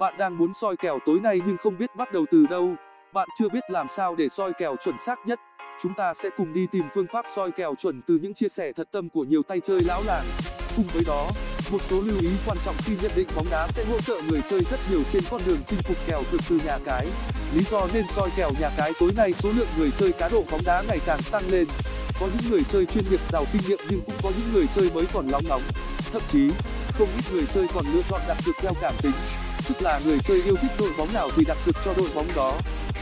Bạn đang muốn soi kèo tối nay nhưng không biết bắt đầu từ đâu. Bạn chưa biết làm sao để soi kèo chuẩn xác nhất. Chúng ta sẽ cùng đi tìm phương pháp soi kèo chuẩn từ những chia sẻ thật tâm của nhiều tay chơi lão làng. Cùng với đó, một số lưu ý quan trọng khi nhận định bóng đá sẽ hỗ trợ người chơi rất nhiều trên con đường chinh phục kèo cực từ nhà cái. Lý do nên soi kèo nhà cái tối nay số lượng người chơi cá độ bóng đá ngày càng tăng lên. Có những người chơi chuyên nghiệp giàu kinh nghiệm nhưng cũng có những người chơi mới còn lóng ngóng. Thậm chí, không ít người chơi còn lựa chọn đặt cược theo cảm tính. Tức là người chơi yêu thích đội bóng nào thì đặt cược cho đội bóng đó.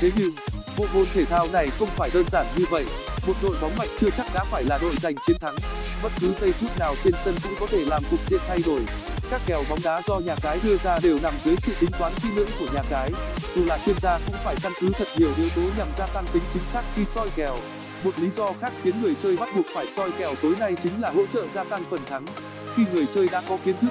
Thế nhưng, bộ môn thể thao này không phải đơn giản như vậy. Một đội bóng mạnh chưa chắc đã phải là đội giành chiến thắng. Bất cứ giây phút nào trên sân cũng có thể làm cục diện thay đổi. Các kèo bóng đá do nhà cái đưa ra đều nằm dưới sự tính toán kỹ lưỡng của nhà cái. Dù là chuyên gia cũng phải căn cứ thật nhiều yếu tố nhằm gia tăng tính chính xác khi soi kèo. Một lý do khác khiến người chơi bắt buộc phải soi kèo tối nay chính là hỗ trợ gia tăng phần thắng khi người chơi đã có kiến thức,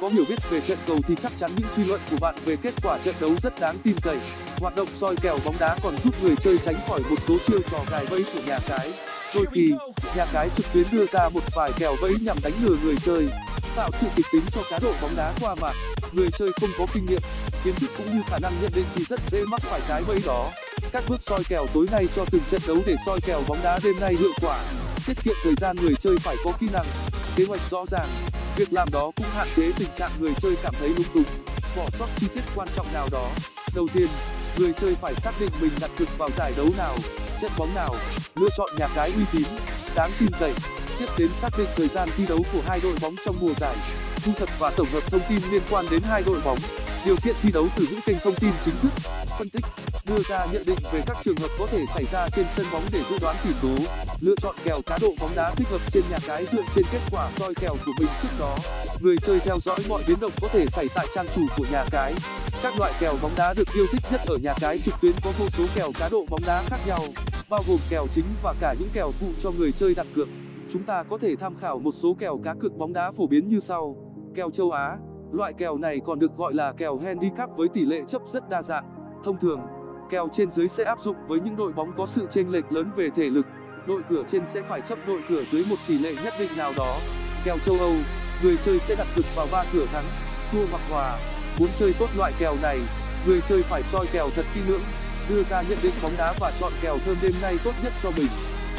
có hiểu biết về trận cầu thì chắc chắn những suy luận của bạn về kết quả trận đấu rất đáng tin cậy. Hoạt động soi kèo bóng đá còn giúp người chơi tránh khỏi một số chiêu trò gài bẫy của nhà cái. Đôi khi, nhà cái trực tuyến đưa ra một vài kèo bẫy nhằm đánh lừa người chơi, tạo sự kịch tính cho cá độ bóng đá qua mạng. Người chơi không có kinh nghiệm, kiến thức cũng như khả năng nhận định thì rất dễ mắc phải cái bẫy đó. Các bước soi kèo tối nay cho từng trận đấu để soi kèo bóng đá đêm nay hiệu quả, tiết kiệm thời gian người chơi phải có kỹ năng kế hoạch rõ ràng, việc làm đó cũng hạn chế tình trạng người chơi cảm thấy lung túng, bỏ sót chi tiết quan trọng nào đó. Đầu tiên, người chơi phải xác định mình đặt cược vào giải đấu nào, trận bóng nào, lựa chọn nhà cái uy tín, đáng tin cậy. Tiếp đến xác định thời gian thi đấu của hai đội bóng trong mùa giải, thu thập và tổng hợp thông tin liên quan đến hai đội bóng, điều kiện thi đấu từ những kênh thông tin chính thức, phân tích đưa ra nhận định về các trường hợp có thể xảy ra trên sân bóng để dự đoán tỷ số lựa chọn kèo cá độ bóng đá thích hợp trên nhà cái dựa trên kết quả soi kèo của mình trước đó. Người chơi theo dõi mọi biến động có thể xảy tại trang chủ của nhà cái. Các loại kèo bóng đá được yêu thích nhất ở nhà cái trực tuyến có vô số kèo cá độ bóng đá khác nhau, bao gồm kèo chính và cả những kèo phụ cho người chơi đặt cược. Chúng ta có thể tham khảo một số kèo cá cược bóng đá phổ biến như sau. Kèo châu á, loại kèo này còn được gọi là kèo handicap với tỷ lệ chấp rất đa dạng, thông thường kèo trên dưới sẽ áp dụng với những đội bóng có sự chênh lệch lớn về thể lực. Đội cửa trên sẽ phải chấp đội cửa dưới một tỷ lệ nhất định nào đó. Kèo châu âu, người chơi sẽ đặt cược vào ba cửa thắng, thua hoặc hòa. Muốn chơi tốt loại kèo này, người chơi phải soi kèo thật kỹ lưỡng, đưa ra nhận định bóng đá và chọn kèo thơm đêm nay tốt nhất cho mình.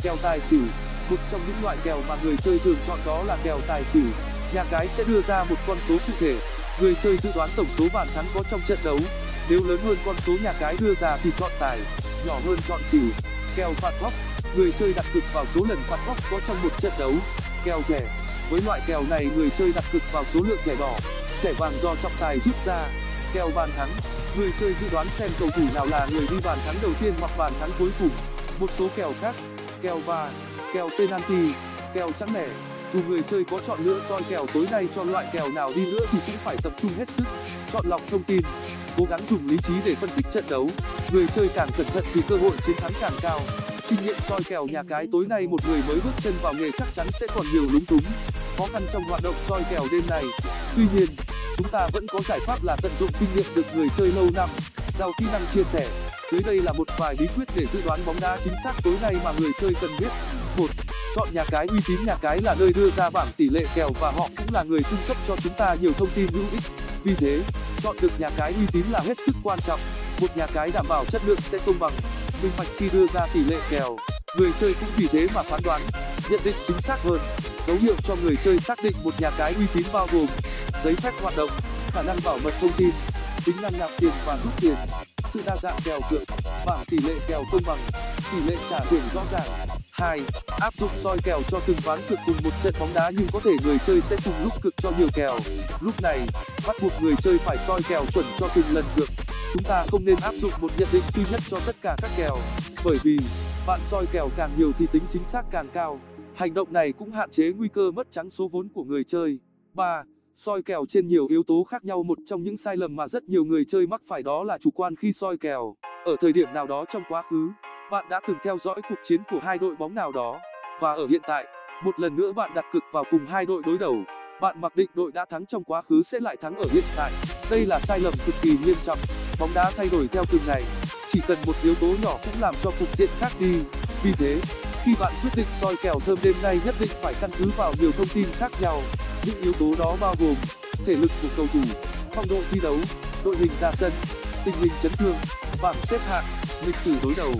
Kèo tài xỉu, một trong những loại kèo mà người chơi thường chọn đó là kèo tài xỉu. Nhà cái sẽ đưa ra một con số cụ thể. Người chơi dự đoán tổng số bàn thắng có trong trận đấu nếu lớn hơn con số nhà cái đưa ra thì chọn tài, nhỏ hơn chọn xỉu. Kèo phạt góc, người chơi đặt cược vào số lần phạt góc có trong một trận đấu. Kèo thẻ, với loại kèo này người chơi đặt cược vào số lượng thẻ đỏ. Thẻ vàng do trọng tài rút ra. Kèo bàn thắng, người chơi dự đoán xem cầu thủ nào là người đi bàn thắng đầu tiên hoặc bàn thắng cuối cùng. Một số kèo khác, kèo va kèo penalty, kèo chẵn lẻ dù người chơi có chọn lựa soi kèo tối nay cho loại kèo nào đi nữa thì cũng phải tập trung hết sức, chọn lọc thông tin cố gắng dùng lý trí để phân tích trận đấu. Người chơi càng cẩn thận thì cơ hội chiến thắng càng cao. Kinh nghiệm soi kèo nhà cái tối nay một người mới bước chân vào nghề chắc chắn sẽ còn nhiều lúng túng. Khó khăn trong hoạt động soi kèo đêm này. Tuy nhiên, chúng ta vẫn có giải pháp là tận dụng kinh nghiệm được người chơi lâu năm. Giao kỹ năng chia sẻ, dưới đây là một vài bí quyết để dự đoán bóng đá chính xác tối nay mà người chơi cần biết. Một, chọn nhà cái uy tín nhà cái là nơi đưa ra bảng tỷ lệ kèo và họ cũng là người cung cấp cho chúng ta nhiều thông tin hữu ích vì thế, chọn được nhà cái uy tín là hết sức quan trọng. Một nhà cái đảm bảo chất lượng sẽ công bằng, minh bạch khi đưa ra tỷ lệ kèo người chơi cũng vì thế mà phán đoán, nhận định chính xác hơn. Dấu hiệu cho người chơi xác định một nhà cái uy tín bao gồm giấy phép hoạt động, khả năng bảo mật thông tin, tính năng nạp tiền và rút tiền, sự đa dạng kèo cược, bảng tỷ lệ kèo công bằng, tỷ lệ trả thưởng rõ ràng áp dụng soi kèo cho từng ván cược cùng một trận bóng đá nhưng có thể người chơi sẽ cùng lúc cược cho nhiều kèo. Lúc này, bắt buộc người chơi phải soi kèo chuẩn cho từng lần cược. Chúng ta không nên áp dụng một nhận định duy nhất cho tất cả các kèo, bởi vì bạn soi kèo càng nhiều thì tính chính xác càng cao. Hành động này cũng hạn chế nguy cơ mất trắng số vốn của người chơi. Soi kèo trên nhiều yếu tố khác nhau, một trong những sai lầm mà rất nhiều người chơi mắc phải đó là chủ quan khi soi kèo. Ở thời điểm nào đó trong quá khứ bạn đã từng theo dõi cuộc chiến của hai đội bóng nào đó? Và ở hiện tại, một lần nữa bạn đặt cược vào cùng hai đội đối đầu. Bạn mặc định đội đã thắng trong quá khứ sẽ lại thắng ở hiện tại. Đây là sai lầm cực kỳ nghiêm trọng. Bóng đá thay đổi theo từng ngày. Chỉ cần một yếu tố nhỏ cũng làm cho cục diện khác đi. Vì thế, khi bạn quyết định soi kèo thơm đêm nay nhất định phải căn cứ vào nhiều thông tin khác nhau. Những yếu tố đó bao gồm thể lực của cầu thủ, phong độ thi đấu, đội hình ra sân, tình hình chấn thương, bảng xếp hạng lịch sử đối đầu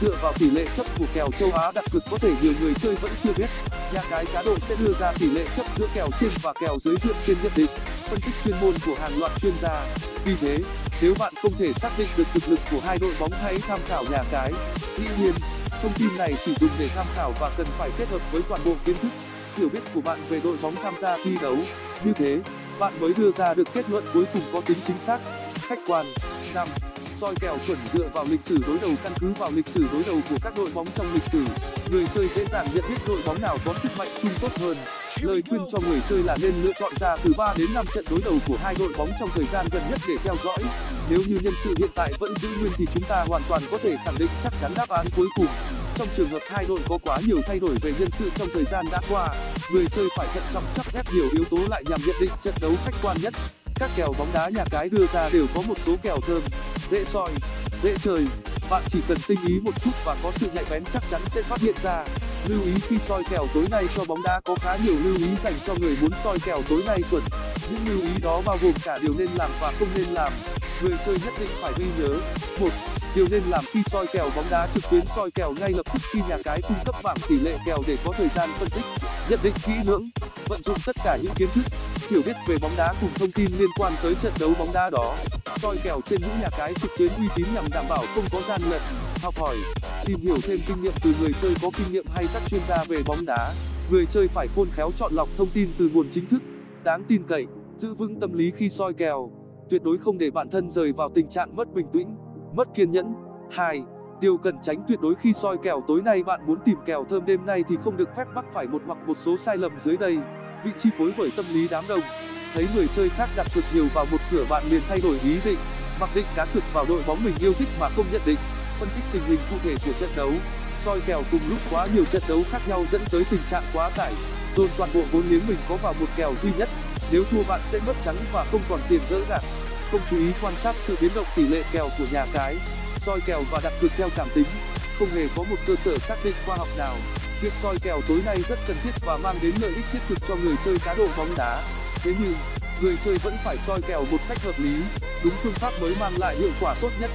dựa vào tỷ lệ chấp của kèo châu á đặt cược có thể nhiều người chơi vẫn chưa biết. Nhà cái cá độ sẽ đưa ra tỷ lệ chấp giữa kèo trên và kèo dưới dựa trên nhận định. Phân tích chuyên môn của hàng loạt chuyên gia. Vì thế, nếu bạn không thể xác định được thực lực của hai đội bóng hãy tham khảo nhà cái dĩ nhiên, thông tin này chỉ dùng để tham khảo và cần phải kết hợp với toàn bộ kiến thức, hiểu biết của bạn về đội bóng tham gia thi đấu. Như thế, bạn mới đưa ra được kết luận cuối cùng có tính chính xác khách quan soi kèo chuẩn dựa vào lịch sử đối đầu căn cứ vào lịch sử đối đầu của các đội bóng trong lịch sử. Người chơi dễ dàng nhận biết đội bóng nào có sức mạnh chung tốt hơn. Lời khuyên cho người chơi là nên lựa chọn ra từ đến trận đối đầu của hai đội bóng trong thời gian gần nhất để theo dõi. Nếu như nhân sự hiện tại vẫn giữ nguyên thì chúng ta hoàn toàn có thể khẳng định chắc chắn đáp án cuối cùng. Trong trường hợp hai đội có quá nhiều thay đổi về nhân sự trong thời gian đã qua người chơi phải thận trọng chắc ghép nhiều yếu tố lại nhằm nhận định trận đấu khách quan nhất các kèo bóng đá nhà cái đưa ra đều có một số kèo thơm, dễ soi, dễ chơi. Bạn chỉ cần tinh ý một chút và có sự nhạy bén chắc chắn sẽ phát hiện ra. Lưu ý khi soi kèo tối nay cho bóng đá có khá nhiều lưu ý dành cho người muốn soi kèo tối nay chuẩn. Những lưu ý đó bao gồm cả điều nên làm và không nên làm. Người chơi nhất định phải ghi nhớ. Một, điều nên làm khi soi kèo bóng đá trực tuyến soi kèo ngay lập tức khi nhà cái cung cấp bảng tỷ lệ kèo để có thời gian phân tích, nhận định kỹ lưỡng, vận dụng tất cả những kiến thức hiểu biết về bóng đá cùng thông tin liên quan tới trận đấu bóng đá đó. Soi kèo trên những nhà cái trực tuyến uy tín nhằm đảm bảo không có gian lận, học hỏi, tìm hiểu thêm kinh nghiệm từ người chơi có kinh nghiệm hay các chuyên gia về bóng đá. Người chơi phải khôn khéo chọn lọc thông tin từ nguồn chính thức, đáng tin cậy, giữ vững tâm lý khi soi kèo. Tuyệt đối không để bản thân rời vào tình trạng mất bình tĩnh, mất kiên nhẫn. Hai, điều cần tránh tuyệt đối khi soi kèo, tối nay bạn muốn tìm kèo thơm, đêm nay thì không được phép mắc phải một hoặc một số sai lầm dưới đây bị chi phối bởi tâm lý đám đông. Thấy người chơi khác đặt cược nhiều vào một cửa bạn liền thay đổi ý định, mặc định cá cược vào đội bóng mình yêu thích mà không nhận định. Phân tích tình hình cụ thể của trận đấu, soi kèo cùng lúc quá nhiều trận đấu khác nhau dẫn tới tình trạng quá tải, dồn toàn bộ vốn liếng mình có vào một kèo duy nhất. Nếu thua bạn sẽ mất trắng và không còn tiền gỡ gạc. Không chú ý quan sát sự biến động tỷ lệ kèo của nhà cái, soi kèo và đặt cược theo cảm tính. Không hề có một cơ sở xác định khoa học nào việc soi kèo tối nay rất cần thiết và mang đến lợi ích thiết thực cho người chơi cá độ bóng đá. Thế nhưng, người chơi vẫn phải soi kèo một cách hợp lý, đúng phương pháp mới mang lại hiệu quả tốt nhất.